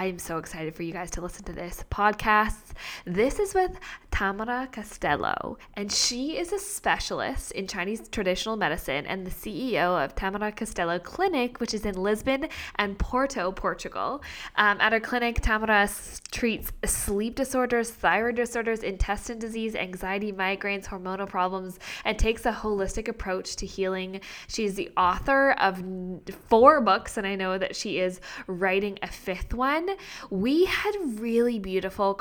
I'm so excited for you guys to listen to this podcast. This is with Tamara Castelo, and she is a specialist in Chinese traditional medicine and the CEO of Tamara Castelo Clinic, which is in Lisbon and Porto, Portugal. Um, at her clinic, Tamara treats sleep disorders, thyroid disorders, intestine disease, anxiety, migraines, hormonal problems, and takes a holistic approach to healing. She's the author of four books, and I know that she is writing a fifth one. We had really beautiful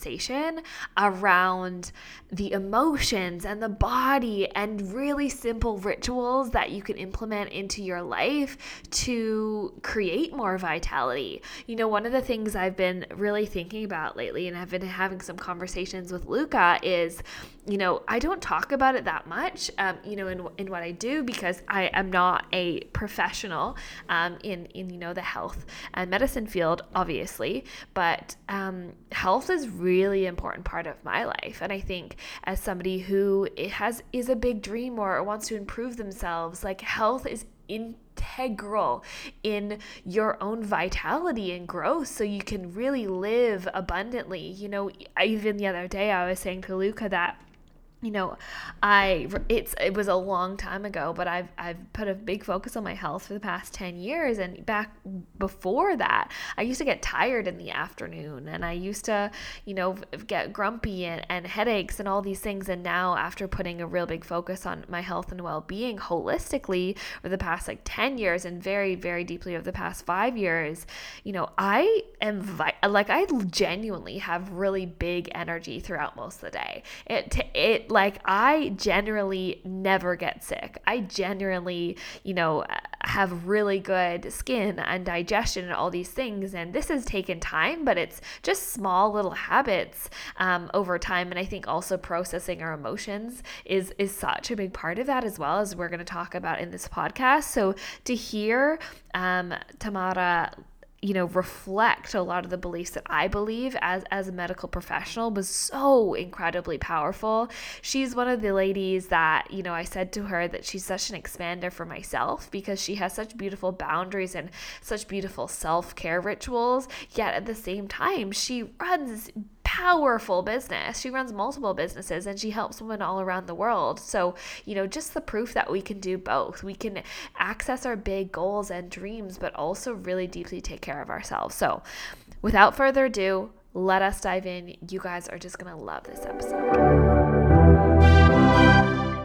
conversation around around the emotions and the body and really simple rituals that you can implement into your life to create more vitality. You know, one of the things I've been really thinking about lately, and I've been having some conversations with Luca, is you know, I don't talk about it that much, um, you know, in, in what I do because I am not a professional um, in, in, you know, the health and medicine field, obviously. But um, health is really important part of my life. And I think as somebody who has is a big dream or wants to improve themselves, like health is integral in your own vitality and growth so you can really live abundantly. You know, even the other day I was saying to Luca that you know, I it's it was a long time ago, but I've I've put a big focus on my health for the past 10 years and back before that, I used to get tired in the afternoon and I used to, you know, get grumpy and, and headaches and all these things and now after putting a real big focus on my health and well-being holistically for the past like 10 years and very very deeply over the past 5 years, you know, I am vi- like I genuinely have really big energy throughout most of the day. It it like I generally never get sick. I generally, you know, have really good skin and digestion and all these things. And this has taken time, but it's just small little habits um, over time. And I think also processing our emotions is is such a big part of that as well as we're going to talk about in this podcast. So to hear um, Tamara you know reflect a lot of the beliefs that I believe as as a medical professional was so incredibly powerful. She's one of the ladies that, you know, I said to her that she's such an expander for myself because she has such beautiful boundaries and such beautiful self-care rituals, yet at the same time she runs powerful business. She runs multiple businesses and she helps women all around the world. So, you know, just the proof that we can do both. We can access our big goals and dreams, but also really deeply take care of ourselves. So, without further ado, let us dive in. You guys are just going to love this episode.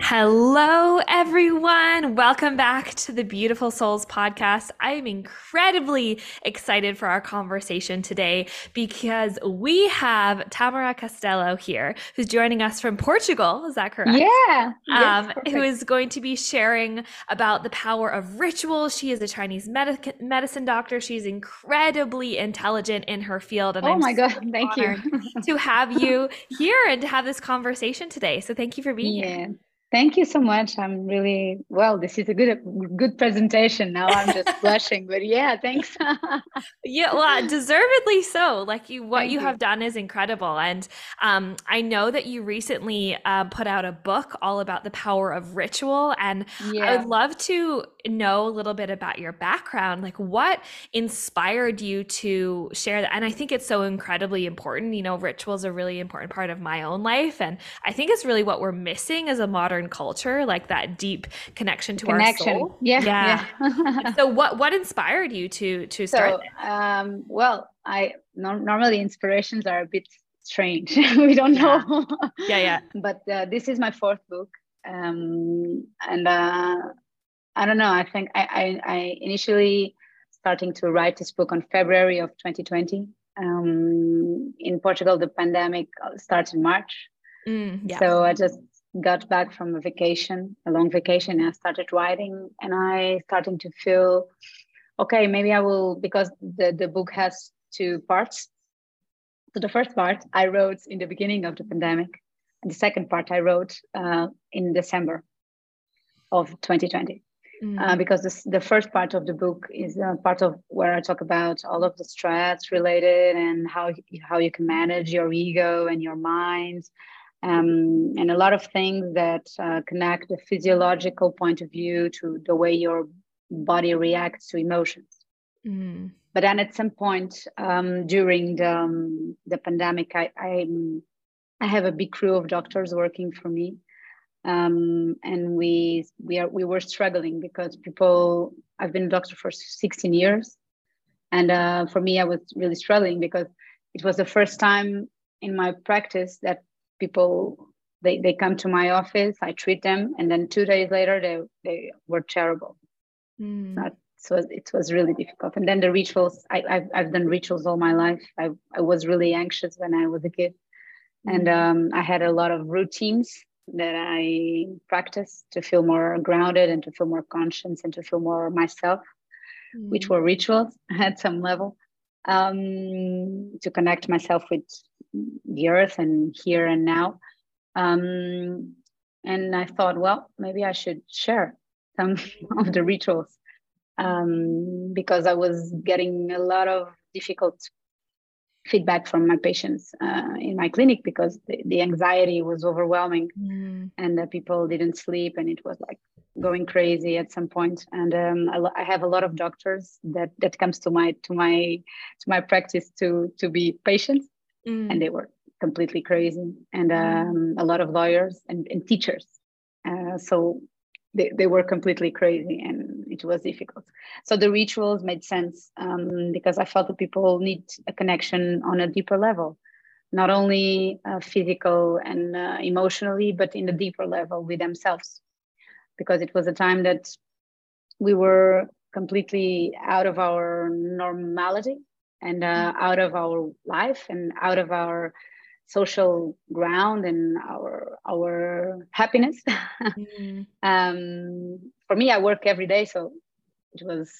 Hello, everyone. Welcome back to the Beautiful Souls podcast. I am incredibly excited for our conversation today because we have Tamara Castelo here, who's joining us from Portugal. Is that correct? Yeah. Um, yes, who is going to be sharing about the power of ritual. She is a Chinese medic- medicine doctor. She's incredibly intelligent in her field. And oh I'm my so God. Thank you. to have you here and to have this conversation today. So thank you for being yeah. here. Thank you so much. I'm really well. This is a good good presentation. Now I'm just blushing, but yeah, thanks. yeah, well, deservedly so. Like you, what you, you, have done is incredible, and um, I know that you recently uh, put out a book all about the power of ritual, and yeah. I would love to know a little bit about your background. Like, what inspired you to share that? And I think it's so incredibly important. You know, rituals are really important part of my own life, and I think it's really what we're missing as a modern culture, like that deep connection to connection. our soul. Yeah. Yeah. yeah. so what what inspired you to to start? So, um, well, I no, normally inspirations are a bit strange. we don't know. Yeah, yeah. but uh, this is my fourth book, um, and uh, I don't know. I think I, I, I initially starting to write this book on February of 2020. Um, in Portugal, the pandemic starts in March. Mm, yeah. So I just got back from a vacation, a long vacation, and I started writing, and I starting to feel, okay, maybe I will because the the book has two parts. So the first part I wrote in the beginning of the pandemic, and the second part I wrote uh, in December of 2020. Mm. Uh, because this, the first part of the book is a part of where I talk about all of the stress related and how how you can manage your ego and your mind um, and a lot of things that uh, connect the physiological point of view to the way your body reacts to emotions. Mm. But then at some point um, during the, um, the pandemic, I, I, I have a big crew of doctors working for me. Um, and we we are we were struggling because people I've been a doctor for 16 years, and uh, for me I was really struggling because it was the first time in my practice that people they, they come to my office i treat them and then two days later they, they were terrible. Mm. That, so it was really difficult. And then the rituals I, I've, I've done rituals all my life. I, I was really anxious when i was a kid. Mm. and um, i had a lot of routines that i practiced to feel more grounded and to feel more conscious and to feel more myself mm. which were rituals at some level um, to connect myself with the earth and here and now. Um, and I thought, well, maybe I should share some of the rituals um, because I was getting a lot of difficult feedback from my patients uh, in my clinic because the, the anxiety was overwhelming mm. and uh, people didn't sleep and it was like going crazy at some point and um, I, I, have a lot of doctors that that comes to my to my to my practice to to be patients mm. and they were completely crazy and mm. um, a lot of lawyers and, and teachers uh, so they, they were completely crazy and it was difficult. So the rituals made sense um, because i felt that people need a connection on a deeper level not only uh, physical and uh, emotionally but in a deeper level with themselves. Because it was a time that we were completely out of our normality and uh, out of our life and out of our social ground and our our happiness mm-hmm. um, for me i work every day so it was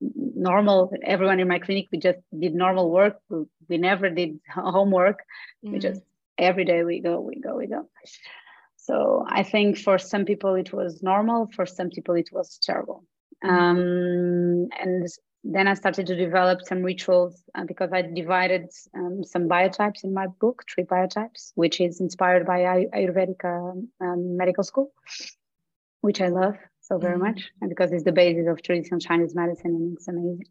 normal everyone in my clinic we just did normal work we, we never did homework mm-hmm. we just every day we go we go we go so i think for some people it was normal for some people it was terrible mm-hmm. um, and then I started to develop some rituals uh, because I divided um, some biotypes in my book, three biotypes, which is inspired by Ayurvedic um, medical school, which I love so very mm-hmm. much, and because it's the basis of traditional Chinese medicine, and it's amazing.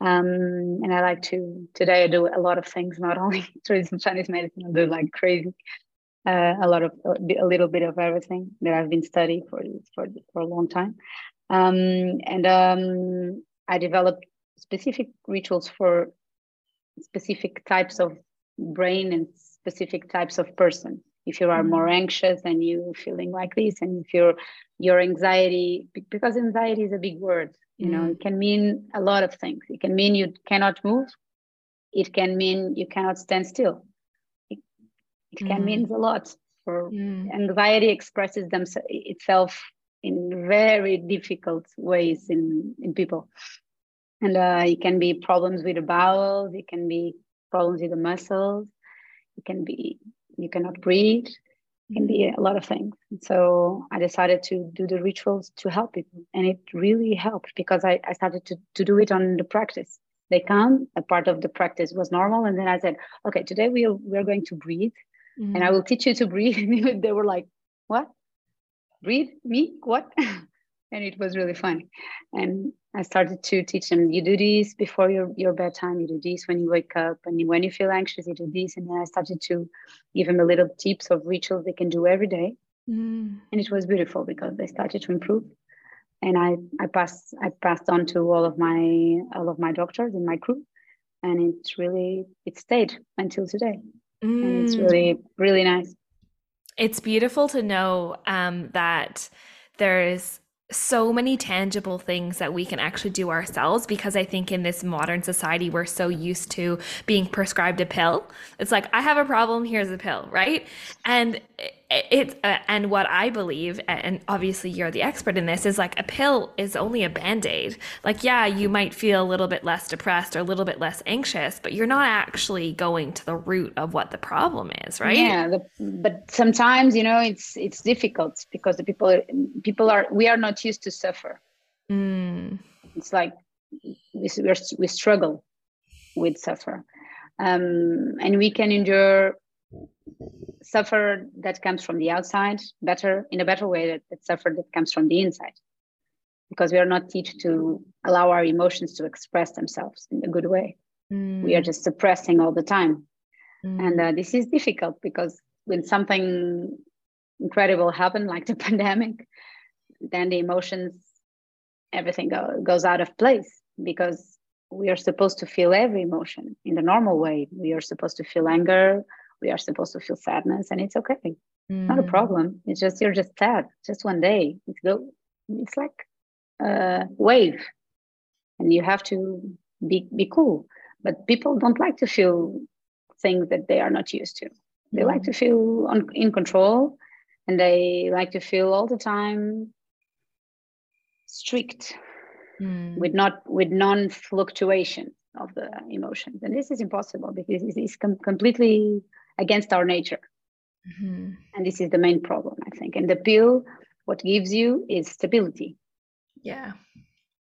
Um, and I like to today I do a lot of things, not only traditional Chinese medicine, I do like crazy, uh, a lot of a little bit of everything that I've been studying for for for a long time. Um, and um, I developed specific rituals for specific types of brain and specific types of person. If you are mm-hmm. more anxious and you feeling like this, and if your your anxiety, because anxiety is a big word, you know, it mm. can mean a lot of things. It can mean you cannot move. It can mean you cannot stand still. It, it mm. can mean a lot. For mm. anxiety expresses them, itself in very difficult ways in, in people. And uh, it can be problems with the bowels, it can be problems with the muscles, it can be you cannot breathe, it can be a lot of things. So I decided to do the rituals to help people. And it really helped because I, I started to, to do it on the practice. They come, a part of the practice was normal. And then I said, okay, today we are, we are going to breathe mm-hmm. and I will teach you to breathe. And they were like, what? Breathe? Me? What? and it was really fun. And I started to teach them, you do this before your, your bedtime, you do this when you wake up, and when you feel anxious, you do this. And then I started to give them a little tips of rituals they can do every day. Mm. And it was beautiful because they started to improve. And I, I passed I passed on to all of my all of my doctors in my crew. And it's really it stayed until today. Mm. And it's mm. really, really nice. It's beautiful to know um, that there is so many tangible things that we can actually do ourselves because I think in this modern society, we're so used to being prescribed a pill. It's like, I have a problem, here's a pill, right? And it's uh, and what i believe and obviously you're the expert in this is like a pill is only a band-aid. Like yeah you might feel a little bit less depressed or a little bit less anxious but you're not actually going to the root of what the problem is right? Yeah the, but sometimes you know it's it's difficult because the people people are we are not used to suffer. Mm. it's like we, we struggle with suffer. Um, and we can endure suffer that comes from the outside better in a better way that, that suffer that comes from the inside because we are not taught to allow our emotions to express themselves in a good way mm. we are just suppressing all the time mm. and uh, this is difficult because when something incredible happened like the pandemic then the emotions everything go, goes out of place because we are supposed to feel every emotion in the normal way we are supposed to feel anger we are supposed to feel sadness and it's okay mm. not a mm. problem it's just you're just sad just one day it's go it's like a wave and you have to be be cool but people don't like to feel things that they are not used to they mm. like to feel on, in control and they like to feel all the time strict mm. with not with non fluctuation of the emotions and this is impossible because it's com- completely against our nature. Mm-hmm. And this is the main problem, I think. And the pill, what gives you is stability. Yeah.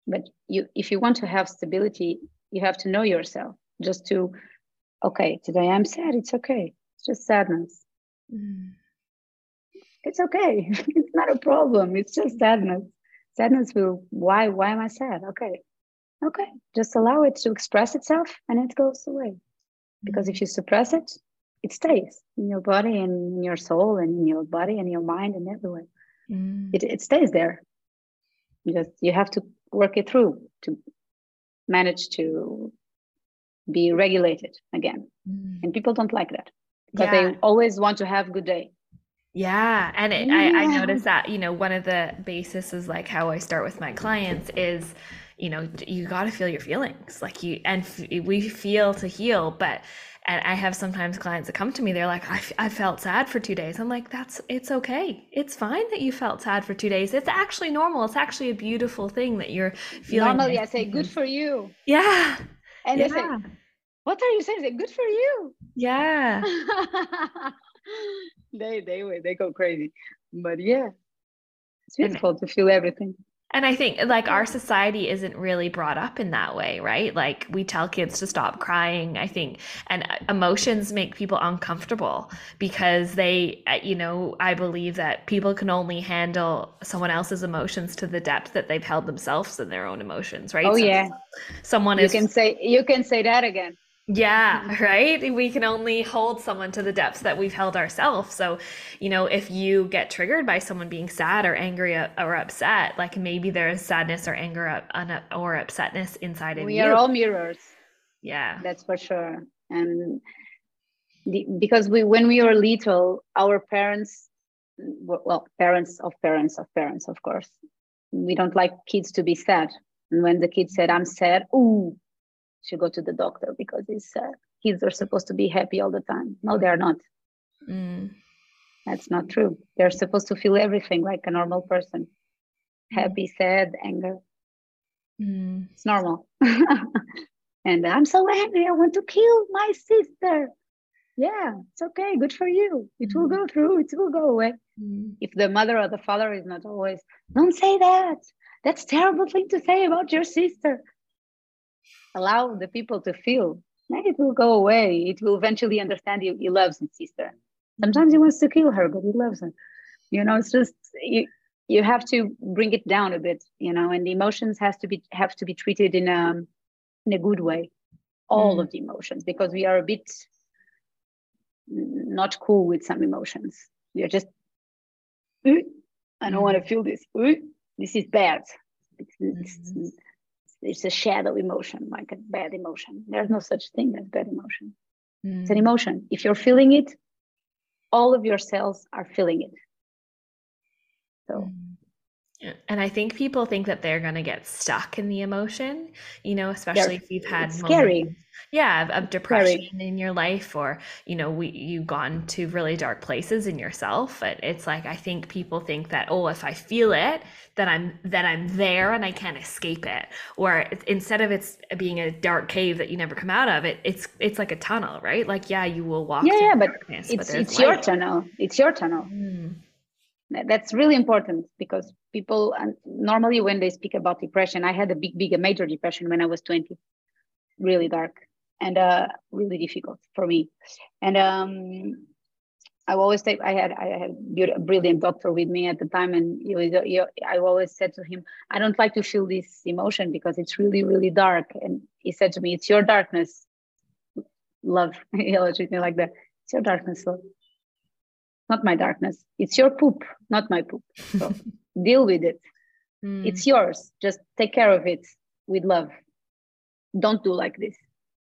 But you, if you want to have stability, you have to know yourself. Just to, okay, today I'm sad. It's okay. It's just sadness. Mm. It's okay. it's not a problem. It's just sadness. Sadness will. Why? Why am I sad? Okay. Okay. Just allow it to express itself, and it goes away. Because if mm. you suppress it, it stays in your body and in your soul and in your body and your mind and everywhere. Mm. It, it stays there. Just you have to work it through to manage to be regulated again. Mm. And people don't like that because yeah. they always want to have good day. Yeah. And it, yeah. I, I noticed that, you know, one of the basis is like how I start with my clients is, you know, you got to feel your feelings like you, and f- we feel to heal, but and i have sometimes clients that come to me they're like I, f- I felt sad for two days. I'm like that's it's okay. It's fine that you felt sad for two days. It's actually normal. It's actually a beautiful thing that you're feeling normally i say good for you. Yeah. And yeah. they say what are you saying? Say good for you. Yeah. They they they go crazy. But yeah it's beautiful and, to feel everything and I think like our society isn't really brought up in that way, right? Like we tell kids to stop crying, I think, and uh, emotions make people uncomfortable because they, uh, you know, I believe that people can only handle someone else's emotions to the depth that they've held themselves in their own emotions, right? Oh, so yeah. Someone you is. You can say, you can say that again. Yeah, mm-hmm. right. We can only hold someone to the depths that we've held ourselves. So, you know, if you get triggered by someone being sad or angry or upset, like maybe there is sadness or anger or upsetness inside of we you. We are all mirrors. Yeah, that's for sure. And the, because we, when we were little, our parents, well, parents of parents of parents, of course, we don't like kids to be sad. And when the kid said, "I'm sad," ooh should go to the doctor because these uh, kids are supposed to be happy all the time. No, they are not. Mm. That's not true. They're supposed to feel everything like a normal person mm. happy, sad, anger. Mm. It's normal. and I'm so angry. I want to kill my sister. yeah it's okay good for you it will go through it will go away mm. if the mother or the father is not always don't say that that's terrible thing to say about your sister allow the people to feel it will go away. It will eventually understand you. He loves his sister. Sometimes he wants to kill her but he loves her. You know it's just you, you have to bring it down a bit you know and the emotions has to be have to be treated in a in a good way. All mm. of the emotions because we are a bit not cool with some emotions. You're just i don't mm. want to feel this. This is bad. It's, it's, mm-hmm. It's, a shadow emotion like a bad emotion there's no such thing as bad emotion mm. it's an mm. emotion if you're feeling it all of your cells are feeling it so mm. and I think people think that they're going to get stuck in the emotion, you know, especially if you've had scary. Yeah, of, depression scary. in your life or, you know, we you've gone to really dark places in yourself. But it's like I think people think that oh, if I feel it, then I'm then I'm there and I can't escape it. Or instead of it's being a dark cave that you never come out of, it it's it's like a tunnel, right? Like yeah, you will walk. Yeah, yeah, but darkness, it's but it's light. your tunnel. It's your tunnel. Mm that's really important because people normally when they speak about depression i had a big big a major depression when i was 20 really dark and uh, really difficult for me and um, i always say i had i had a brilliant doctor with me at the time and he was, he, i always said to him i don't like to feel this emotion because it's really really dark and he said to me it's your darkness love he always treat me like that it's your darkness love not my darkness. It's your poop, not my poop. So deal with it. Mm. It's yours. Just take care of it with love. Don't do like this.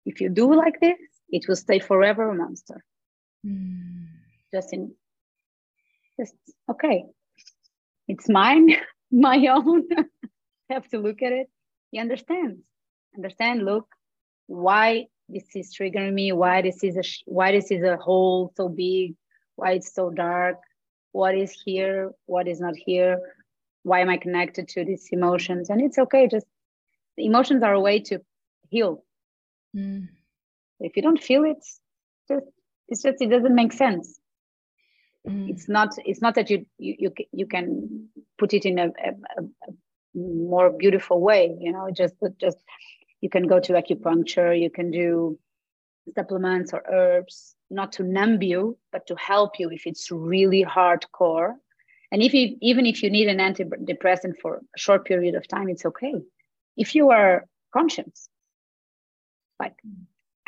If you do like this, it will stay forever a monster. Mm. Just in, just okay. It's mine, my own. have to look at it. He understands. Understand. Look, why this is triggering me. Why this is a why this is a hole so big why it's so dark, what is here, what is not here, why am I connected to these emotions? And it's okay, just emotions are a way to heal. Mm. If you don't feel it, just it's just it doesn't make sense. Mm. It's not it's not that you you you, you can put it in a, a, a more beautiful way, you know, just just you can go to acupuncture, you can do supplements or herbs, not to numb you, but to help you if it's really hardcore. And if you, even if you need an antidepressant for a short period of time, it's okay. If you are conscious, like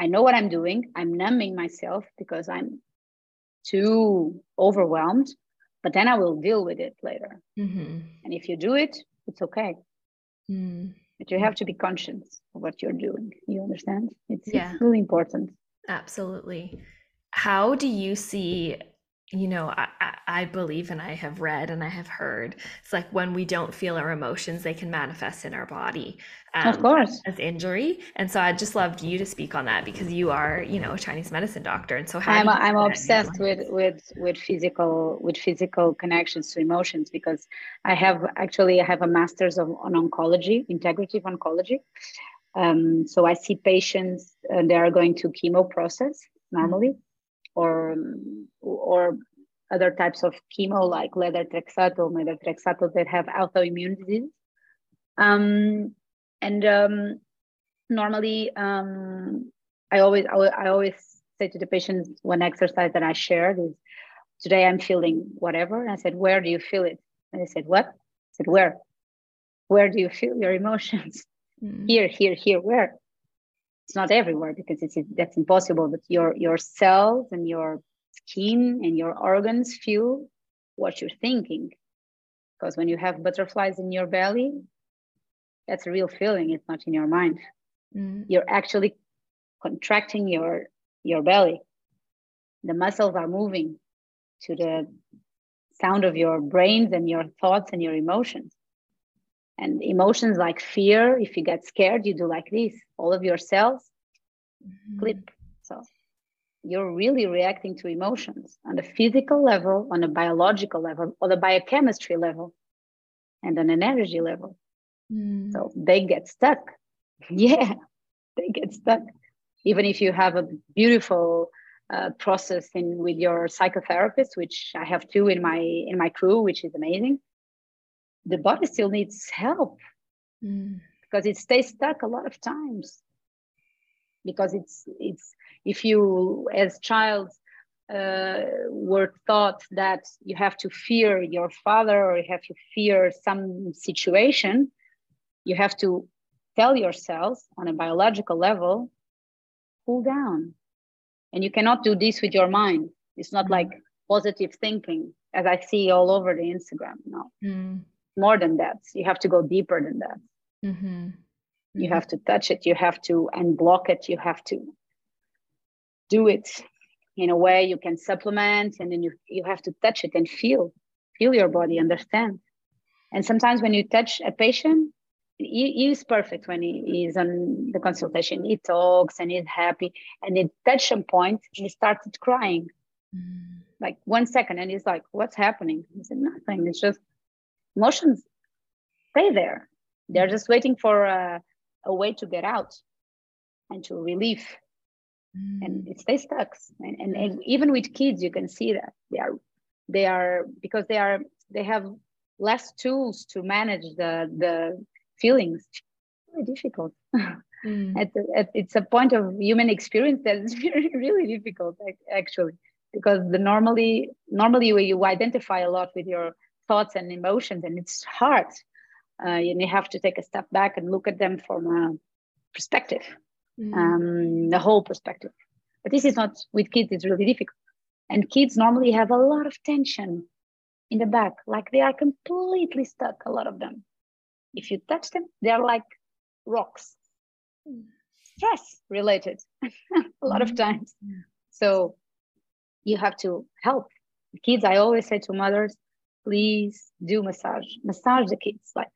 I know what I'm doing, I'm numbing myself because I'm too overwhelmed, but then I will deal with it later. Mm-hmm. And if you do it, it's okay. Mm. But you have to be conscious of what you're doing. You understand? It's, yeah. it's really important. Absolutely how do you see you know I, I believe and i have read and i have heard it's like when we don't feel our emotions they can manifest in our body um, of course. as injury. And so i just loved you to speak on that because you are you know a chinese medicine doctor. And so i'm, I'm obsessed with with with physical with physical connections to emotions because i have actually i have a master's of, on oncology integrative oncology. Um, so i see patients uh, they are going to chemo process normally. mm-hmm or or other types of chemo like letrexato, methotrexate that have autoimmune disease. Um, and um, normally, um, I always I, I, always say to the patients one exercise that I shared is, today I'm feeling whatever. And I said, where do you feel it? And they said, what? I said, where? Where do you feel your emotions? Mm. Here, here, here. Where? It's not everywhere because it's that's impossible but your your cells and your skin and your organs feel what you're thinking. Because when you have butterflies in your belly that's a real feeling it's not in your mind. Mm. you're actually contracting your your belly. The muscles are moving to the sound of your brains and your thoughts and your emotions and emotions like fear, if you get scared, you do like this. All of your cells mm-hmm. clip. So you're really reacting to emotions on the physical level, on a biological level, or the biochemistry level, and on an energy level. Mm. So they get stuck. Yeah, they get stuck. Even if you have a beautiful uh, process in with your psychotherapist, which I have two in my in my crew, which is amazing. The body still needs help mm. because it stays stuck a lot of times. Because it's it's if you as child uh, were taught that you have to fear your father or you have to fear some situation, you have to tell yourselves on a biological level, cool down. And you cannot do this with your mind. It's not like positive thinking, as I see all over the Instagram. No, mm. More than that. You have to go deeper than that. Mm-hmm. You have to touch it. You have to unblock it. You have to do it in a way you can supplement and then you, you have to touch it and feel feel your body understand and sometimes when you touch a patient he, he is perfect when he is on the consultation he talks and he's happy and at touch some point he started crying mm. like one second and he's like what's happening he said nothing it's just emotions stay there. They're just waiting for a, a way to get out and to relieve. Mm. and it stays stuck. And, and, and even with kids you can see that they are they are because they are they have less tools to manage the the feelings. Very difficult. Mm. at, at, it's a point of human experience that is really, really difficult actually. Because the normally normally you identify a lot with your thoughts and emotions and it's hard uh, and you have to take a step back and look at them from a perspective mm. um, the whole perspective. But this is not with kids, it's really difficult. And kids normally have a lot of tension in the back, like they are completely stuck, a lot of them. If you touch them, they're like rocks, stress related, a lot of mm. times. So you have to help kids. I always say to mothers, please do massage, massage the kids like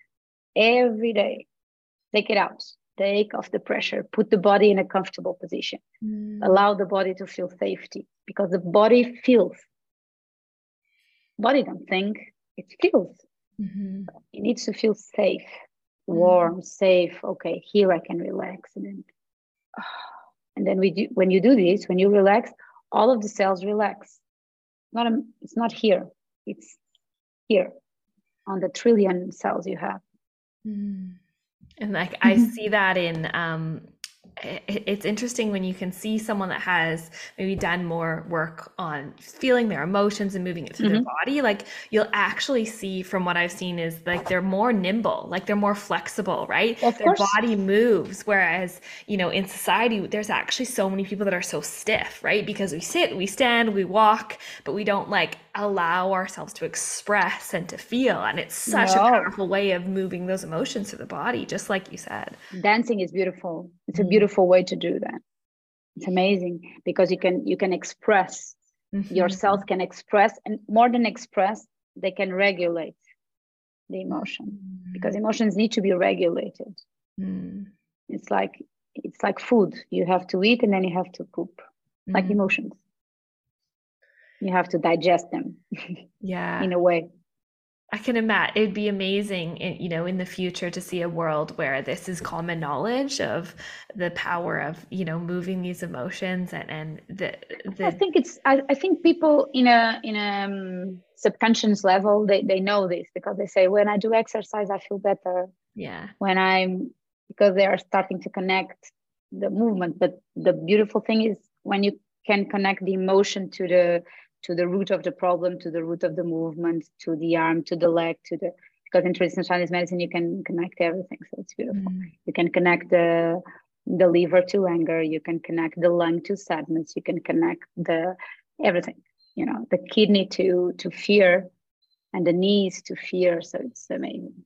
every day. Take it out take off the pressure, put the body in a comfortable position, mm. allow the body to feel safety because the body feels. Body don't think, it feels. Mm-hmm. It needs to feel safe, mm. warm, safe. Okay, here I can relax. And then, and then we do, when you do this, when you relax, all of the cells relax. Not a, it's not here, it's here on the trillion cells you have. Mm. And like I see that in um it's interesting when you can see someone that has maybe done more work on feeling their emotions and moving it through mm-hmm. their body like you'll actually see from what i've seen is like they're more nimble like they're more flexible right their course. body moves whereas you know in society there's actually so many people that are so stiff right because we sit we stand we walk but we don't like allow ourselves to express and to feel and it's such no. a powerful way of moving those emotions through the body just like you said dancing is beautiful it's a mm-hmm. beautiful way to do that it's amazing because you can you can express mm-hmm. your cells can express and more than express they can regulate the emotion mm-hmm. because emotions need to be regulated mm. it's like it's like food you have to eat and then you have to poop like mm. emotions you have to digest them yeah in a way I can imagine it'd be amazing, in, you know, in the future to see a world where this is common knowledge of the power of, you know, moving these emotions and and the. the... I think it's. I, I think people in a in a um, subconscious level they they know this because they say when I do exercise I feel better. Yeah. When I'm because they are starting to connect the movement, but the beautiful thing is when you can connect the emotion to the to the root of the problem, to the root of the movement, to the arm, to the leg, to the because in traditional Chinese medicine you can connect everything, so it's beautiful. Mm. You can connect the the liver to anger, you can connect the lung to sadness, you can connect the everything, you know, the kidney to to fear and the knees to fear. So it's amazing.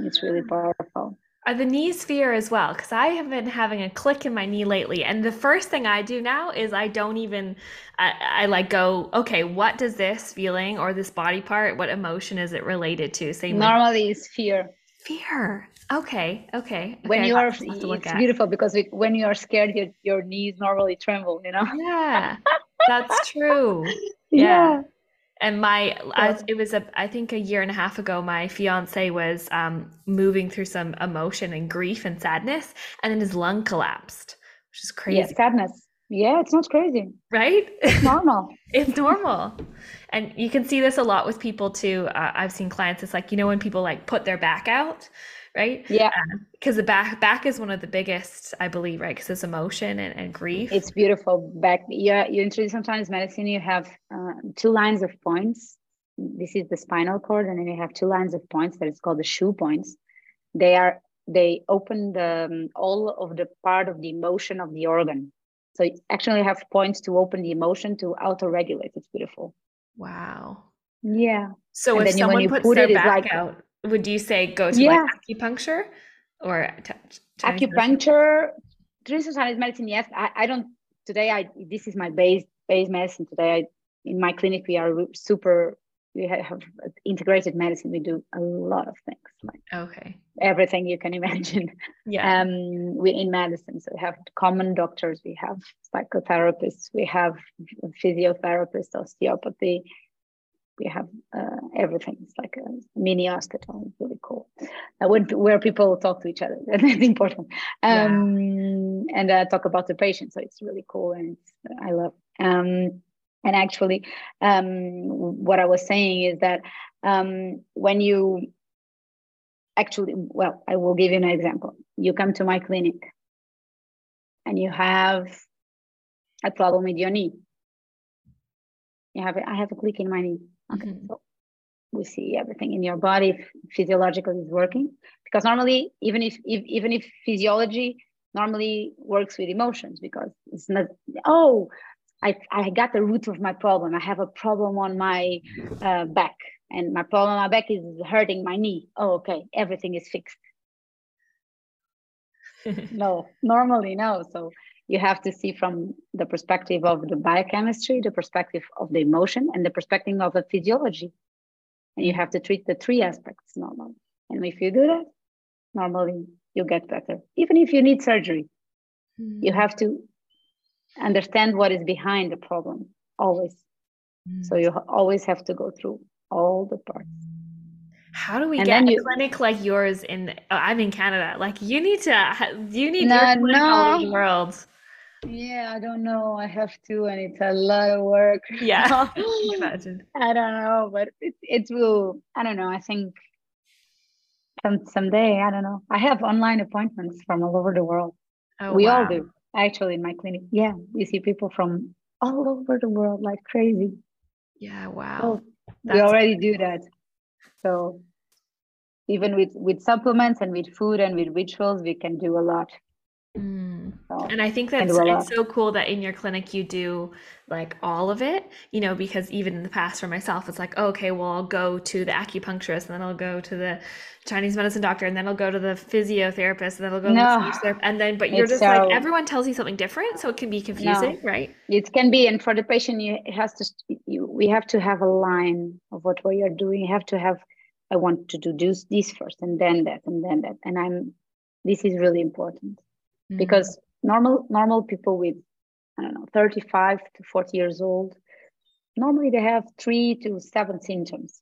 It's really powerful. Are the knees fear as well? Because I have been having a click in my knee lately, and the first thing I do now is I don't even, I, I like go, okay, what does this feeling or this body part, what emotion is it related to? Same normally is fear. Fear. Okay. Okay. When you are, it's at. beautiful because when you are scared, your your knees normally tremble. You know. Yeah, that's true. yeah. yeah and my I, it was a i think a year and a half ago my fiance was um, moving through some emotion and grief and sadness and then his lung collapsed which is crazy yeah, sadness Yeah, it's not crazy. Right? It's normal. it's normal. And you can see this a lot with people too. Uh, I've seen clients, it's like, you know, when people like put their back out, right? Yeah. Because uh, the back back is one of the biggest, I believe, right? Because it's emotion and, and grief. It's beautiful. Back, yeah, you introduce sometimes medicine, you have uh, two lines of points. This is the spinal cord, and then you have two lines of points that is called the shu points. They are they open the um, all of the part of the emotion of the organ. So you actually have points to open the emotion to auto-regulate. It's beautiful. Wow. Yeah. So and if someone puts put their back like, out, would you say go to yeah. like acupuncture or t- acupuncture? Traditional Chinese medicine, yes. I, I don't today. I this is my base base medicine today. I, in my clinic, we are super we have integrated medicine. We do a lot of things, like okay, everything you can imagine. Yeah. Um, we in medicine, so we have common doctors, we have psychotherapists, we have physiotherapists, osteopathy, we have uh, everything. It's like a mini hospital. It's really cool. Uh, when, where people talk to each other, that's important. Um, yeah. And uh, talk about the patient. So it's really cool, and I love. Um, and actually, um, what I was saying is that um, when you actually, well, I will give you an example. You come to my clinic and you have a problem with your knee. You have, I have a click in my knee. Okay, mm-hmm. so we see everything in your body physiologically is working. Because normally, even if, if even if physiology normally works with emotions, because it's not, oh, I, I got the root of my problem. I have a problem on my uh, back, and my problem on my back is hurting my knee. Oh, okay, everything is fixed. no, normally no. So you have to see from the perspective of the biochemistry, the perspective of the emotion, and the perspective of the physiology. And you have to treat the three aspects normally. And if you do that, normally you get better. Even if you need surgery, mm-hmm. you have to understand what is behind the problem always. Mm. So you always have to go through all the parts. How do we and get a you, clinic like yours in? Oh, I'm in Canada. Like you need to, you need no, your no. all over the world. Yeah, I don't know. I have to, and it's a lot of work. Yeah, imagine. I don't know, but it it will. I don't know. I think some someday. I don't know. I have online appointments from all over the world. Oh, we wow. all do actually in my clinic yeah you see people from all over the world like crazy yeah wow so we already do that so even with with supplements and with food and with rituals we can do a lot Mm. So, and I think that's it's so cool that in your clinic you do like all of it, you know, because even in the past for myself, it's like, oh, okay, well, I'll go to the acupuncturist and then I'll go to the Chinese medicine doctor and then I'll go to the physiotherapist and then I'll go no, to the therapist. And then, but you're just so, like, everyone tells you something different. So it can be confusing, no, right? It can be. And for the patient, you, has to, you, we have to have a line of what we are doing. You have to have, I want to do this, this first and then that and then that. And I'm, this is really important mm-hmm. because normal normal people with I don't know 35 to 40 years old normally they have three to seven symptoms.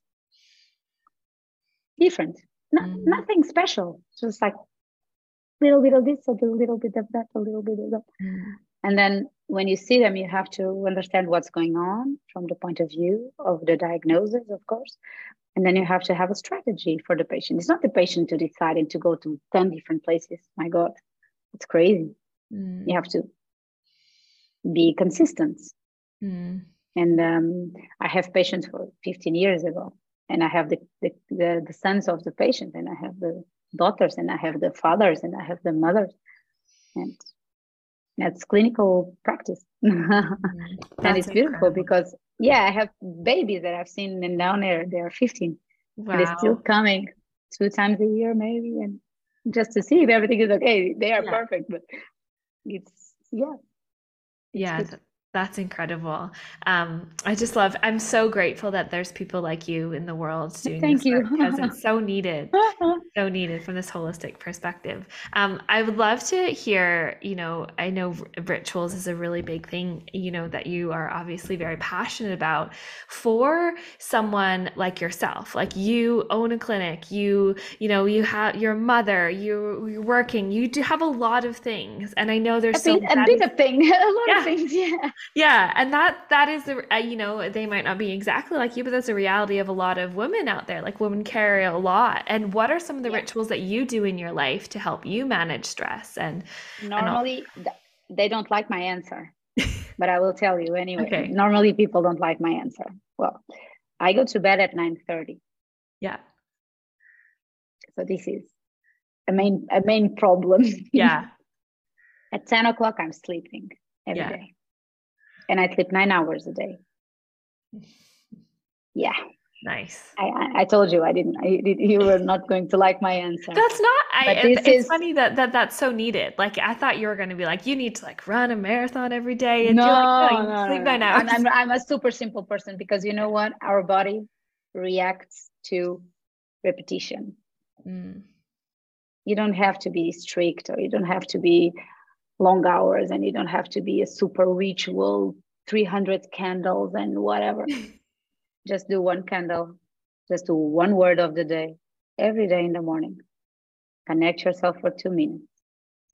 Different. No, mm-hmm. nothing special. Just like little bit of this a little bit of that a little bit of that. Mm-hmm. and then when you see them you have to understand what's going on from the point of view of the diagnosis of course. And then you have to have a strategy for the patient. It's not the patient to decide and to go to 10 different places. My god it's crazy. Mm. You have to be consistent. Mm. And um, I have patients for 15 years ago, and I have the, the, the, the sons of the patient, and I have the daughters, and I have the fathers, and I have the mothers. And that's clinical practice. mm. and it's beautiful incredible. because, yeah, I have babies that I've seen and down there, they are 15. Wow. And they're still coming two times a year, maybe. And just to see if everything is okay. They are yeah. perfect, but it's yeah. Yeah, that's incredible. Um, I just love. I'm so grateful that there's people like you in the world doing Thank this you because it's so needed. so needed from this holistic perspective. Um, I would love to hear, you know, I know rituals is a really big thing, you know, that you are obviously very passionate about for someone like yourself. Like you own a clinic, you, you know, you have your mother, you, you're working, you do have a lot of things. And I know there's a so big, a bigger thing, a lot yeah. of things. Yeah. Yeah. And that, that is the, uh, you know, they might not be exactly like you, but that's a reality of a lot of women out there. Like women carry a lot. And what are some of the yeah. rituals that you do in your life to help you manage stress? And normally and they don't like my answer, but I will tell you anyway. Okay. Normally people don't like my answer. Well, I go to bed at 9 30. Yeah. So this is a main a main problem. Yeah. at 10 o'clock, I'm sleeping every yeah. day, And I sleep nine hours a day. Yeah. Nice. I, I told you I didn't. I, you were not going to like my answer. That's not. I, it's is, funny that, that that's so needed. Like I thought you were going to be like, you need to like run a marathon every day, and no, like, no, no, sleep nine hours. I'm, I'm a super simple person because you know what? Our body reacts to repetition. Mm. You don't have to be strict, or you don't have to be long hours, and you don't have to be a super ritual, 300 candles and whatever. just do one candle, just do one word of the day, every day in the morning. Connect yourself for two minutes.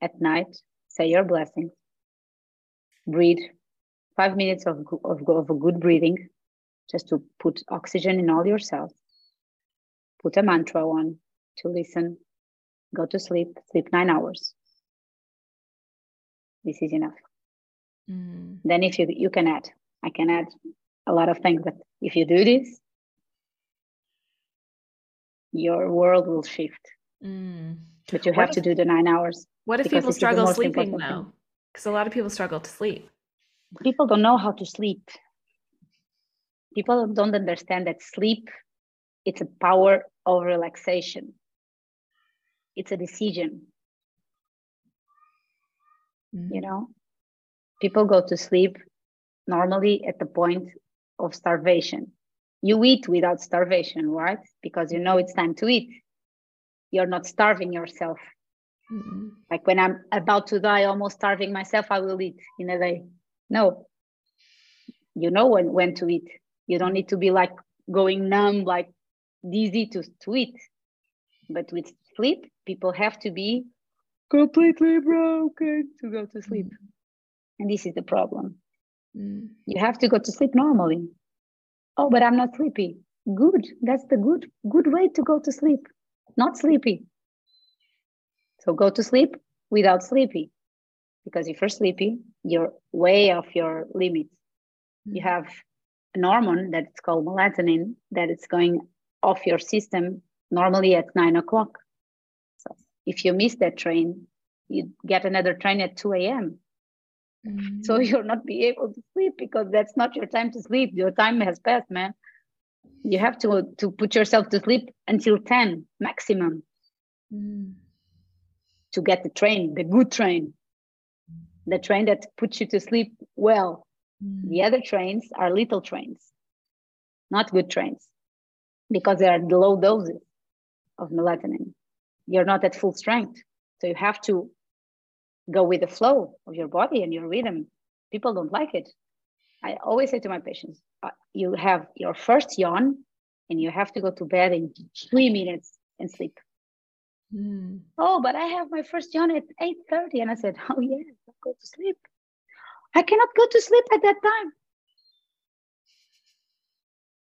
At night, say your blessings. Breathe five minutes of, of, of a good breathing, just to put oxygen in all your cells. Put a mantra on to listen. Go to sleep, sleep nine hours. This is enough. Mm. Then, if you, you can add, I can add a lot of things that if you do this, your world will shift. Mm. But you have if, to do the nine hours. What if people struggle sleeping though? Because a lot of people struggle to sleep. People don't know how to sleep. People don't understand that sleep it's a power of relaxation. It's a decision. Mm. You know, people go to sleep normally at the point of starvation. You eat without starvation, right? Because you know it's time to eat. You're not starving yourself. Mm-hmm. Like when I'm about to die, almost starving myself, I will eat in a day. No. You know when, when to eat. You don't need to be like going numb, like dizzy to, to eat. But with sleep, people have to be completely broken to go to sleep. Mm-hmm. And this is the problem. Mm. You have to go to sleep normally. Oh, but I'm not sleepy. Good. That's the good good way to go to sleep. Not sleepy. So go to sleep without sleepy. Because if you're sleepy, you're way off your limits. Mm. You have an hormone that's called melatonin that is going off your system normally at nine o'clock. If you miss that train, you get another train at 2 a.m. Mm-hmm. So you'll not be able to sleep because that's not your time to sleep. Your time has passed, man. You have to to put yourself to sleep until 10 maximum mm. to get the train, the good train, the train that puts you to sleep well. Mm. The other trains are little trains, not good trains, because they are low doses of melatonin. You're not at full strength. So you have to go with the flow of your body and your rhythm. People don't like it. I always say to my patients, uh, you have your first yawn and you have to go to bed in three minutes and sleep. Mm. Oh, but I have my first yawn at 8.30. And I said, oh yeah, I'll go to sleep. I cannot go to sleep at that time.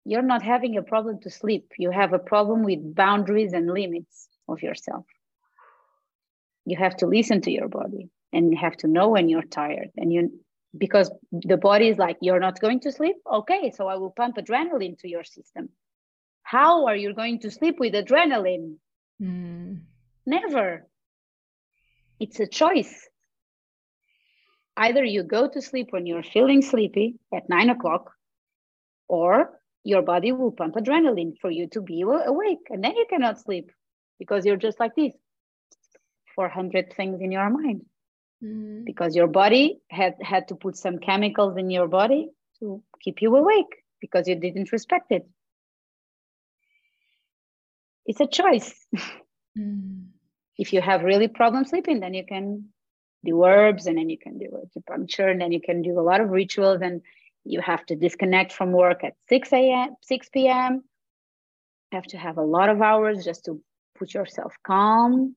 You're not having a problem to sleep. You have a problem with boundaries and limits of yourself. You have to listen to your body and you have to know when you're tired and you because the body is like you're not going to sleep? Okay so i will pump adrenaline to your system. How are you going to sleep with adrenaline? Mm. never. It's a choice. Either you go to sleep when you're feeling sleepy at nine o'clock or your body will pump adrenaline for you to be awake and then you cannot sleep because you're just like this 400 things in your mind mm. because your body had had to put some chemicals in your body to keep you awake because you didn't respect it it's a choice Mm. If you have really problem sleeping, then you can do herbs and then you can do acupuncture and then you can do a lot of rituals and you have to disconnect from work at 6 a.m 6 p.m have to have a lot of hours just to put yourself calm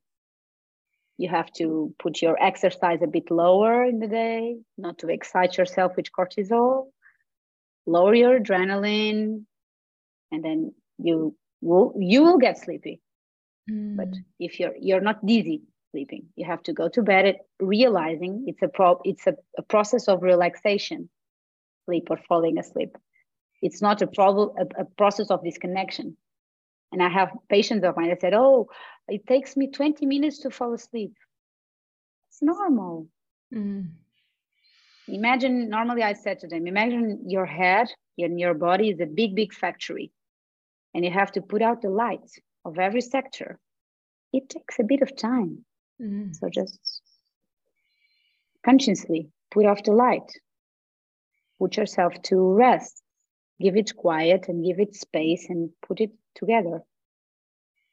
you have to put your exercise a bit lower in the day not to excite yourself with cortisol lower your adrenaline and then you will you will get sleepy mm. but if you're you're not dizzy sleeping. You have to go to bed at realizing it's a pro it's a, a process of relaxation, sleep or falling asleep. It's not a problem a, a process of disconnection. And I have patients of mine that said, "Oh, it takes me 20 minutes to fall asleep." It's normal. Mm. Imagine normally I said to them, imagine your head and your body is a big, big factory, and you have to put out the light of every sector. It takes a bit of time. Mm. So just consciously put off the light, put yourself to rest, give it quiet and give it space and put it together.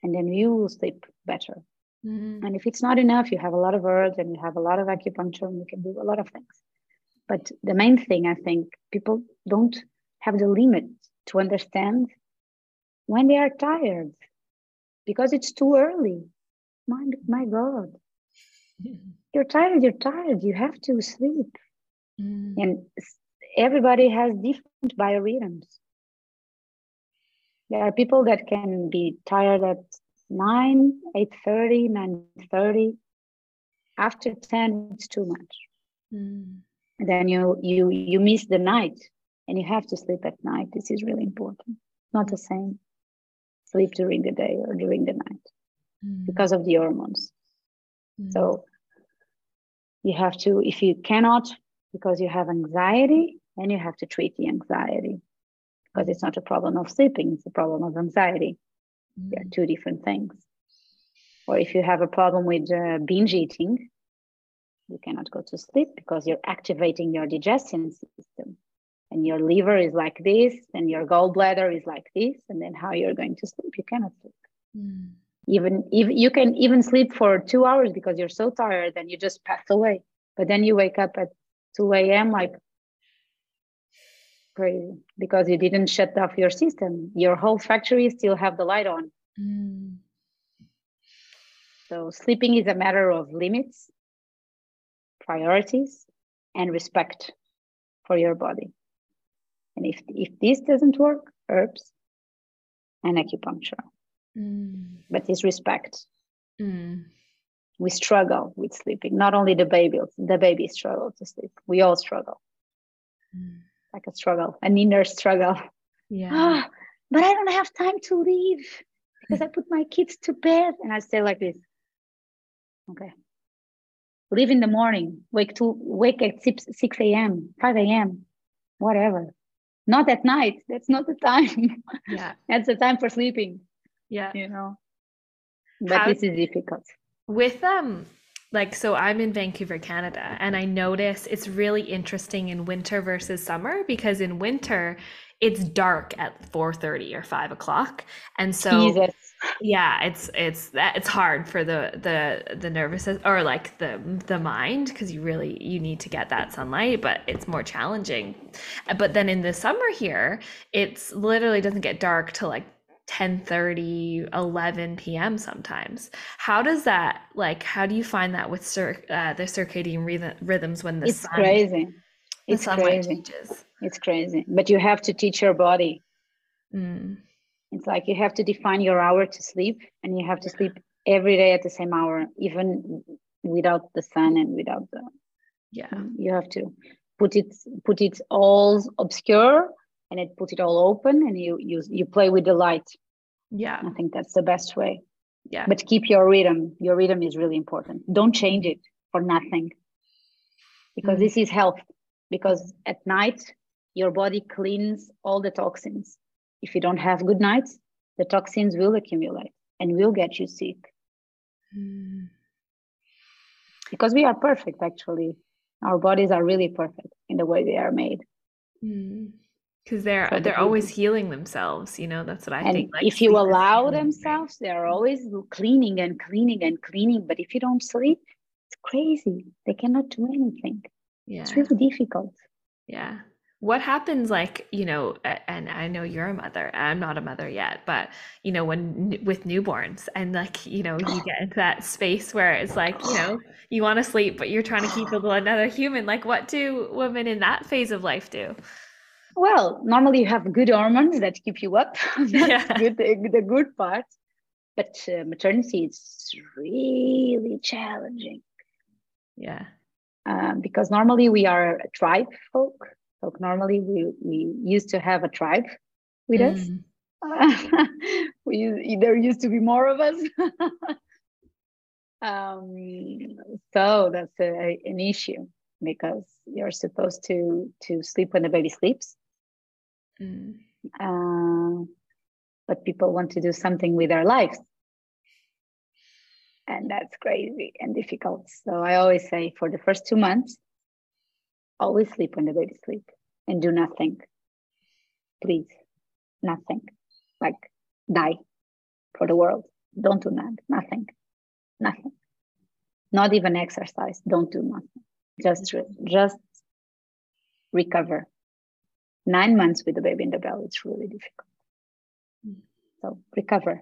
And then you will sleep better. Mm-hmm. And if it's not enough, you have a lot of herbs and you have a lot of acupuncture and you can do a lot of things. But the main thing, I think, people don't have the limit to understand when they are tired because it's too early my, my God, you're tired, you're tired, you have to sleep. Mm. And everybody has different biorhythms. There are people that can be tired at 9, 8.30, 9.30. After 10, it's too much. Mm. Then you, you, you miss the night and you have to sleep at night. This is really important. Not the same. Sleep during the day or during the night mm. because of the hormones. Mm. So you have to, if you cannot, because you have anxiety, and you have to treat the anxiety because it's not a problem of sleeping, it's a problem of anxiety. Mm. They're two different things. Or if you have a problem with uh, binge eating, you cannot go to sleep because you're activating your digestion system. And your liver is like this, and your gallbladder is like this, and then how you're going to sleep? You cannot sleep. Mm even if you can even sleep for two hours because you're so tired and you just pass away but then you wake up at 2 a.m like crazy because you didn't shut off your system your whole factory still have the light on mm. so sleeping is a matter of limits priorities and respect for your body and if if this doesn't work herbs and acupuncture mm. but it's respect. Mm. We struggle with sleeping. Not only the baby, the baby struggle to sleep. We all struggle. Mm. Like a struggle, an inner struggle. Yeah. Ah, but I don't have time to leave because I put my kids to bed and I stay like this. Okay. Leave in the morning, wake to wake at 6, 6 a.m., 5 a.m., whatever. Not at night. That's not the time. Yeah. That's the time for sleeping yeah you know but How, this is difficult with um like so i'm in vancouver canada and i notice it's really interesting in winter versus summer because in winter it's dark at 4.30 or 5 o'clock and so Jesus. yeah it's it's that it's hard for the the the nervous or like the the mind because you really you need to get that sunlight but it's more challenging but then in the summer here it's literally doesn't get dark till like 10 30 11 p.m sometimes. How does that like how do you find that with cir- uh, the circadian rhythm- rhythms when the it's sun, crazy. it's crazy. changes? it's crazy. But you have to teach your body. Mm. it's like you have to define your hour to sleep and you have to sleep every day at the same hour even without the sun and without the yeah. You have to put it put it all obscure and it puts it all open and you you you play with the light. Yeah. I think that's the best way. Yeah. But keep your rhythm. Your rhythm is really important. Don't change it for nothing. Because mm. this is health. Because at night your body cleans all the toxins. If you don't have good nights the toxins will accumulate and will get you sick. Mm. because we are perfect actually. Our bodies are really perfect in the way they are made. Mm. Because they're the they're always healing themselves you know that's what i and think like if you allow themselves they're always cleaning and cleaning and cleaning but if you don't sleep it's crazy they cannot do anything yeah it's really difficult Yeah. What happens like, you know, and I know you're a mother. I'm not a mother yet, but you know, when with newborns and like, you know, you get into that space where it's like, you know, you want to sleep, but you're trying to keep another human. Like, what do women in that phase of life do? Well normally you have good hormones that keep you up. That's Yeah. good the, the good part. But uh, maternity is really challenging. Yeah. um, because normally we are a tribe folk. So normally we, we used to have a tribe with us. Mm. we u- there used to be more of us. Um, so that's a, an issue because you're supposed to to sleep when the baby sleeps Mm. uh, but people want to do something with their lives. And that's crazy and difficult. So i always say for the first two months always sleep when the baby sleep and do nothing. Please nothing. Like die for the world. Don't do that nothing nothing. Not even exercise. Don't do nothing. Just just recover nine months with the baby in the belly it's really difficult Mm. so recover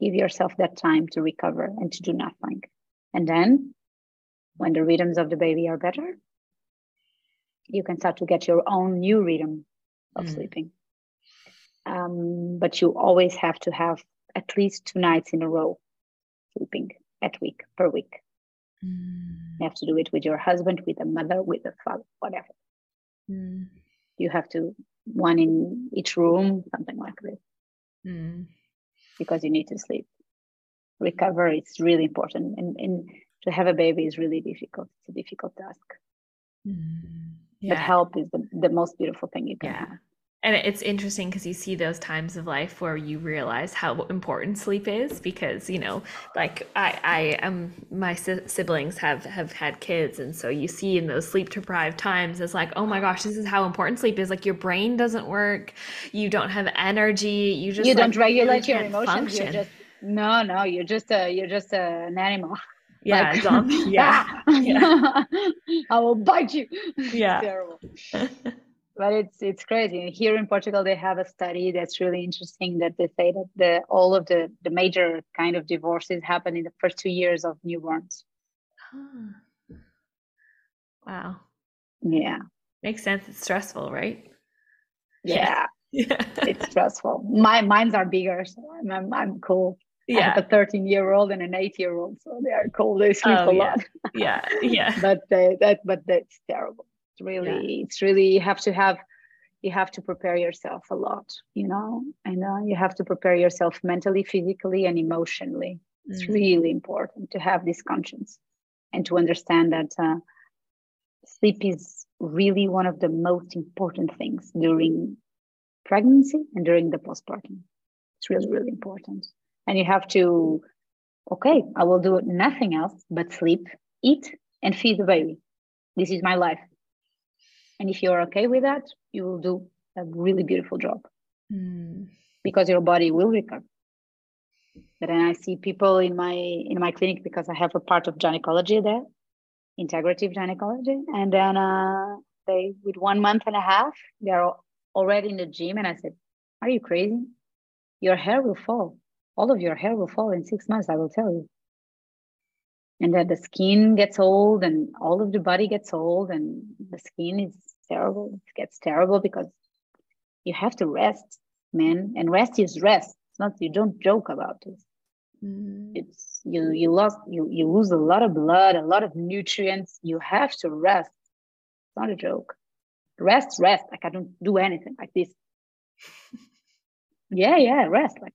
give yourself that time to recover and to do nothing and then when the rhythms of the baby are better you can start to get your own new rhythm of Mm. sleeping um, but you always have to have at least two nights in a row sleeping at week per week Mm. you have to do it with your husband with a mother with a father whatever Mm. you have to one in each room something like this Mm. because you need to sleep recover is really important and, and to have a baby is really difficult it's a difficult task Mm. but help is the, the most beautiful thing you can Yeah. have And it's interesting because you see those times of life where you realize how important sleep is because, you know, like I, I am, my si- siblings have, have had kids. And so you see in those sleep deprived times, it's like, oh my gosh, this is how important sleep is. Like your brain doesn't work. You don't have energy. You just you like, don't regulate really your emotions you're just no no you're just a you're just a, an animal yeah. like, zombie. Yeah. Yeah. i will bite you Yeah. terrible but it's it's crazy here in portugal they have a study that's really interesting that they say that the all of the the major kind of divorces happen in the first two years of newborns Huh. Wow. yeah Makes sense. It's stressful, right? yeah Yeah. it's stressful my minds are bigger so i'm i'm, I'm cool i yeah. have a 13 year old and an 8 year old so they are cool they sleep Oh, a yeah. lot Yeah. Yeah. but they, that but that's terrible really it's really you have to have you have to prepare yourself a lot you know? And uh, you have to prepare yourself mentally physically and emotionally. It's Mm. really important to have this conscience and to understand that uh, sleep is really one of the most important things during pregnancy and during the postpartum. It's really really important. And you have to okay i will do nothing else but sleep eat and feed the baby. This is my life and if you're okay with that you will do a really beautiful job. Mm. because your body will recover. But then i see people in my in my clinic because i have a part of gynecology there integrative gynecology. And then uh, they with one month and a half they're already in the gym. And i said are you crazy? Your hair will fall. All of your hair will fall in six months i will tell you. And then the skin gets old and all of the body gets old and the skin is terrible. It gets terrible because you have to rest man and rest is rest. It's not you don't joke about it. Mm. it's you you lost you you lose a lot of blood a lot of nutrients. You have to rest. It's not a joke. Rest rest. Like i don't do anything like this. Yeah yeah rest like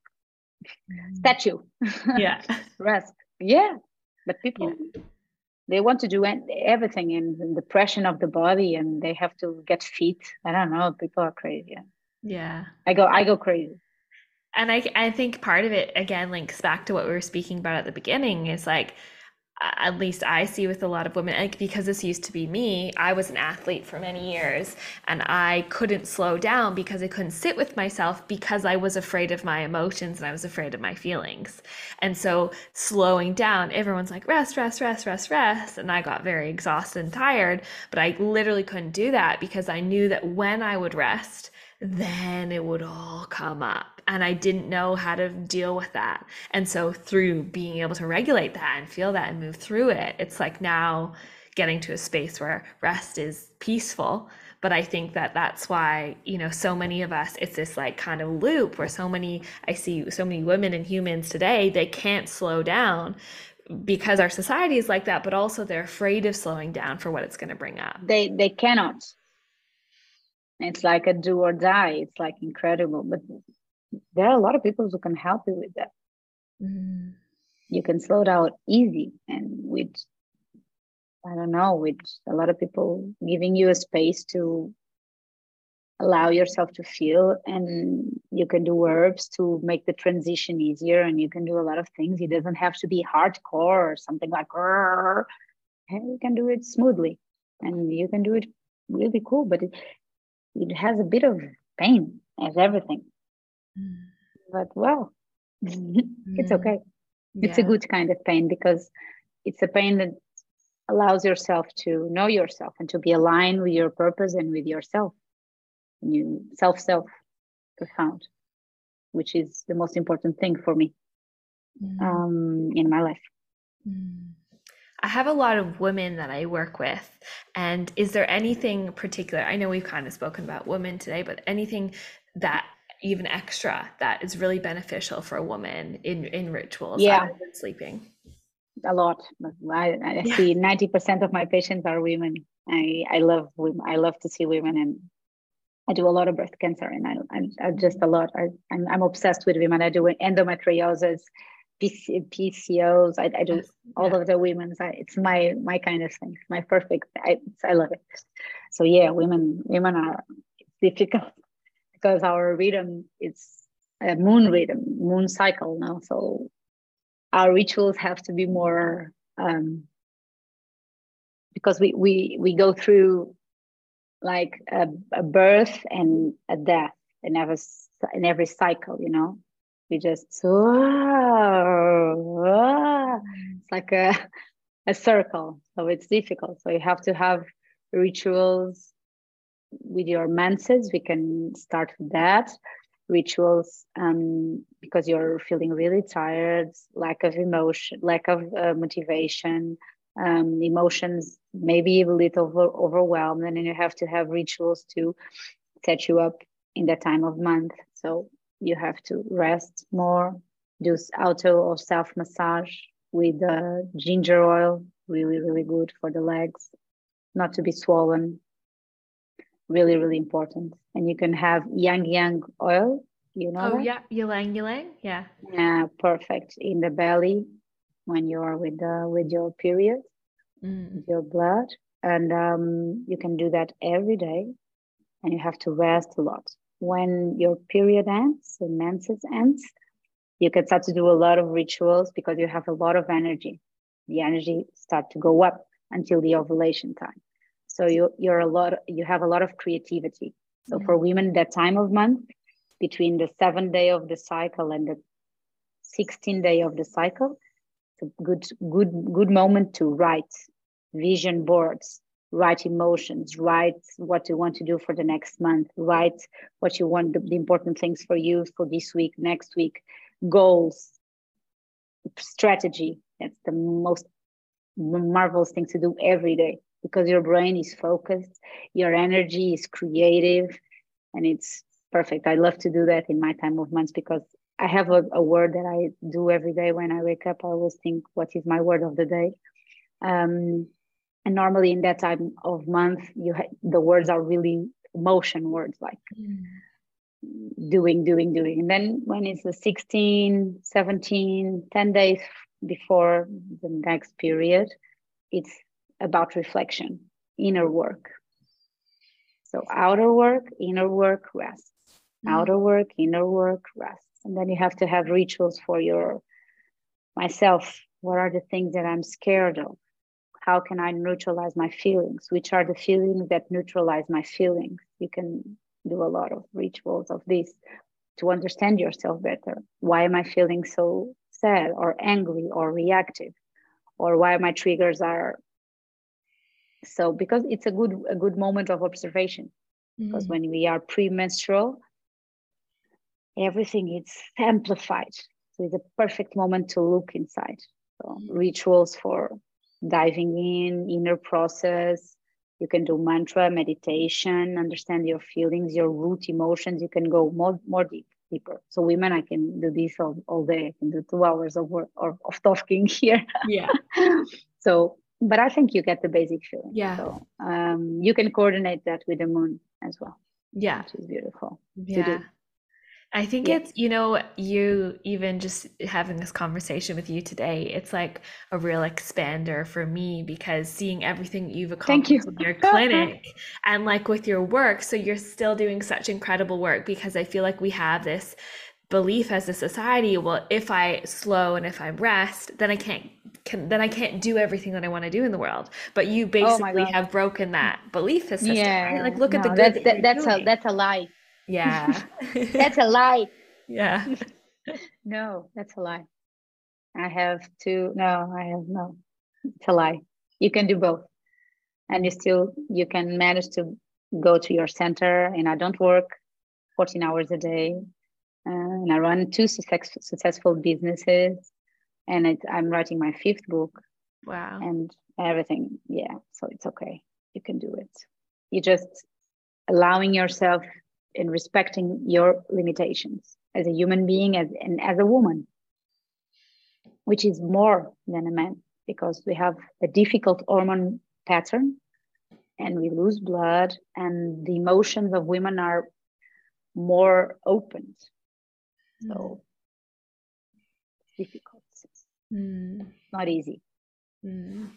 statue. Yeah. rest. Yeah. But people they want to do everything in, in the depression of the body and they have to get fit. I don't know people are crazy. Yeah. i go i go crazy. And I, I think part of it again links back to what we were speaking about at the beginning is like at least I see with a lot of women, like because this used to be me, I was an athlete for many years and I couldn't slow down because I couldn't sit with myself because I was afraid of my emotions and I was afraid of my feelings. And so slowing down, everyone's like, rest, rest, rest, rest, rest. And I got very exhausted and tired, but I literally couldn't do that because I knew that when I would rest, then it would all come up. And I didn't know how to deal with that. And so, through being able to regulate that and feel that and move through it, it's like now getting to a space where rest is peaceful. But I think that that's why, you know, so many of us, it's this like kind of loop where so many, I see so many women and humans today, they can't slow down because our society is like that, but also they're afraid of slowing down for what it's going to bring up. They, they cannot it's like a do or die. It's like incredible. But there are a lot of people who can help you with that. Mm. You can slow down easy and with I don't know, with a lot of people giving you a space to allow yourself to feel and you can do herbs to make the transition easier and you can do a lot of things it doesn't have to be hardcore or something like you can do it smoothly and you can do it really cool but it, it has a bit of pain as everything. But well it's mm. okay it's yeah. a good kind of pain because it's a pain that allows yourself to know yourself and to be aligned with your purpose and with yourself you self self profound which is the most important thing for me mm. um, in my life mm. I have a lot of women that I work with. And is there anything particular? I know we've kind of spoken about women today, but anything that even extra that is really beneficial for a woman in in rituals yeah sleeping a lot i, I yeah. see 90% of my patients are women i i love women i love to see women and i do a lot of breast cancer and i i, I just a lot I, I'm, I'm obsessed with women i do endometriosis PC, PCOS. I, I do all yeah. of the women's. I, it's my my kind of thing. My perfect. I I love it. So yeah, women women are difficult because our rhythm is a moon rhythm, moon cycle now. So our rituals have to be more um, because we we we go through like a, a birth and a death in every in every cycle. You know, we just it's like a, a circle so it's difficult so you have to have rituals with your menses we can start with that rituals um, because you're feeling really tired lack of emotion lack of uh, motivation um, emotions maybe a little over, overwhelmed and then you have to have rituals to set you up in that time of month so you have to rest more, do auto or self massage with uh, ginger oil, really, really good for the legs, not to be swollen. Really, really important. And you can have yang yang oil. You know oh, that? yeah, ylang ylang, yeah. Yeah, perfect in the belly when you are with the with your period, mm. your blood, and um, you can do that every day, and you have to rest a lot when your period ends, the menses ends, you can start to do a lot of rituals because you have a lot of energy. The energy start to go up until the ovulation time. So you you're a lot you have a lot of creativity. So mm-hmm. for women, that time of month between the seventh day of the cycle and the 16th day of the cycle, it's a good good good moment to write vision boards, write emotions, write what you want to do for the next month, write what you want, the, the important things for you for this week, next week, goals, strategy. That's the most marvelous thing to do every day because your brain is focused, your energy is creative, and it's perfect. I love to do that in my time of months because I have a, a word that I do every day when I wake up. I always think, what is my word of the day? Um, and normally in that time of month you ha- the words are really motion words like mm. doing doing doing and then when it's the 16 17 10 days before the next period it's about reflection inner work so outer work inner work rest mm. outer work inner work rest and then you have to have rituals for your myself What are the things that I'm scared of? How can I neutralize my feelings? Which are the feelings that neutralize my feelings? You can do a lot of rituals of this to understand yourself better. Why am I feeling so sad or angry or reactive? Or why my triggers are so because it's a good a good moment of observation. Mm-hmm. Because when we are premenstrual, everything is amplified. So it's a perfect moment to look inside. So mm-hmm. rituals for diving in, inner process. You can do mantra, meditation, understand your feelings, your root emotions. You can go more more deep, deeper. So women, I can do this all, all day. I can do two hours of work or of talking here. Yeah. so, but I think you get the basic feeling. Yeah. So um, you can coordinate that with the moon as well. Yeah. Which is beautiful. Yeah. I think yeah. it's, you know, you even just having this conversation with you today, it's like a real expander for me because seeing everything you've accomplished you. with your clinic and like with your work. So you're still doing such incredible work because I feel like we have this belief as a society well if i slow and if i rest then i can't can, then i can't do everything that i want to do in the world but you oh basically oh have broken that belief system yeah right? like look no, at the good that's, that, that's a that's a lie yeah. that's a lie. Yeah. no, that's a lie. I have to, no, I have no. It's a lie. You can do both. And you still, you can manage to go to your center and I don't work 14 hours a day. And I run two success, successful businesses and it, I'm writing my fifth book. Wow. And everything. Yeah. So it's okay. You can do it. You just allowing yourself in respecting your limitations as a human being as, and as a woman, which is more than a man because we have a difficult hormone pattern and we lose blood and the emotions of women are more open. So it's difficult. Mm. Not easy. Mm.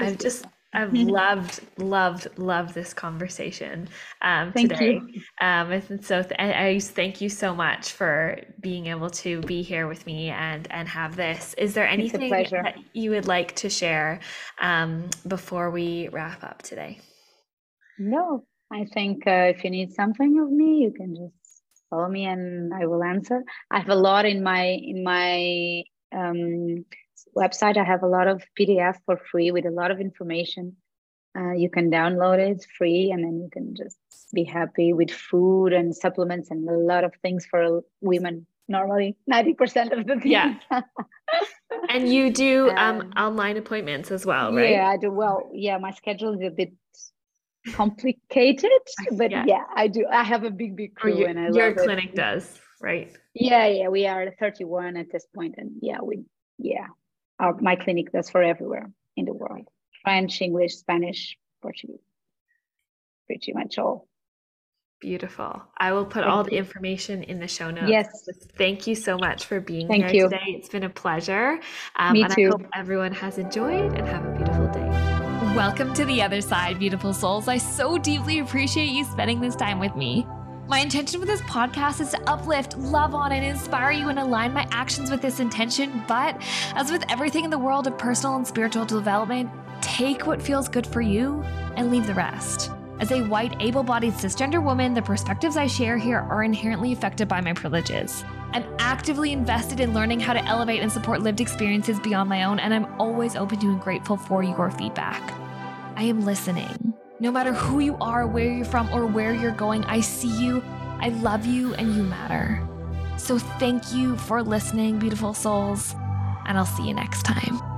I've just I've loved, loved, loved this conversation um, thank today. You. Um, and so th- I thank you so much for being able to be here with me and and have this. Is there anything that you would like to share um, before we wrap up today? No, I think uh, if you need something of me, you can just follow me and I will answer. I have a lot in my in my um, website, I have a lot of PDF for free with a lot of information. Uh, you can download it it's free, and then you can just be happy with food and supplements and a lot of things for women. Normally, ninety percent of the things. Yeah. and you do um, um, online appointments as well, right? Yeah, I do. Well, yeah, my schedule is a bit complicated, but yeah, yeah I do. I have a big, big crew, your, and I your clinic it. does, right? Yeah, yeah, we are 31 at this point, and yeah, we, yeah, our, my clinic does for everywhere in the world French, English, Spanish, Portuguese, pretty much all. Beautiful. I will put Thank all the information in the show notes. Yes. Thank you so much for being Thank here you. today. It's been a pleasure. Um, Me and too. I hope everyone has enjoyed and have a beautiful day. Welcome to the other side, beautiful souls. I so deeply appreciate you spending this time with me. My intention with this podcast is to uplift, love on, and inspire you and align my actions with this intention. But as with everything in the world of personal and spiritual development, take what feels good for you and leave the rest. As a white, able bodied cisgender woman, the perspectives I share here are inherently affected by my privileges. I'm actively invested in learning how to elevate and support lived experiences beyond my own, and I'm always open to and grateful for your feedback. I am listening. No matter who you are, where you're from, or where you're going, I see you, I love you, and you matter. So thank you for listening, beautiful souls, and I'll see you next time.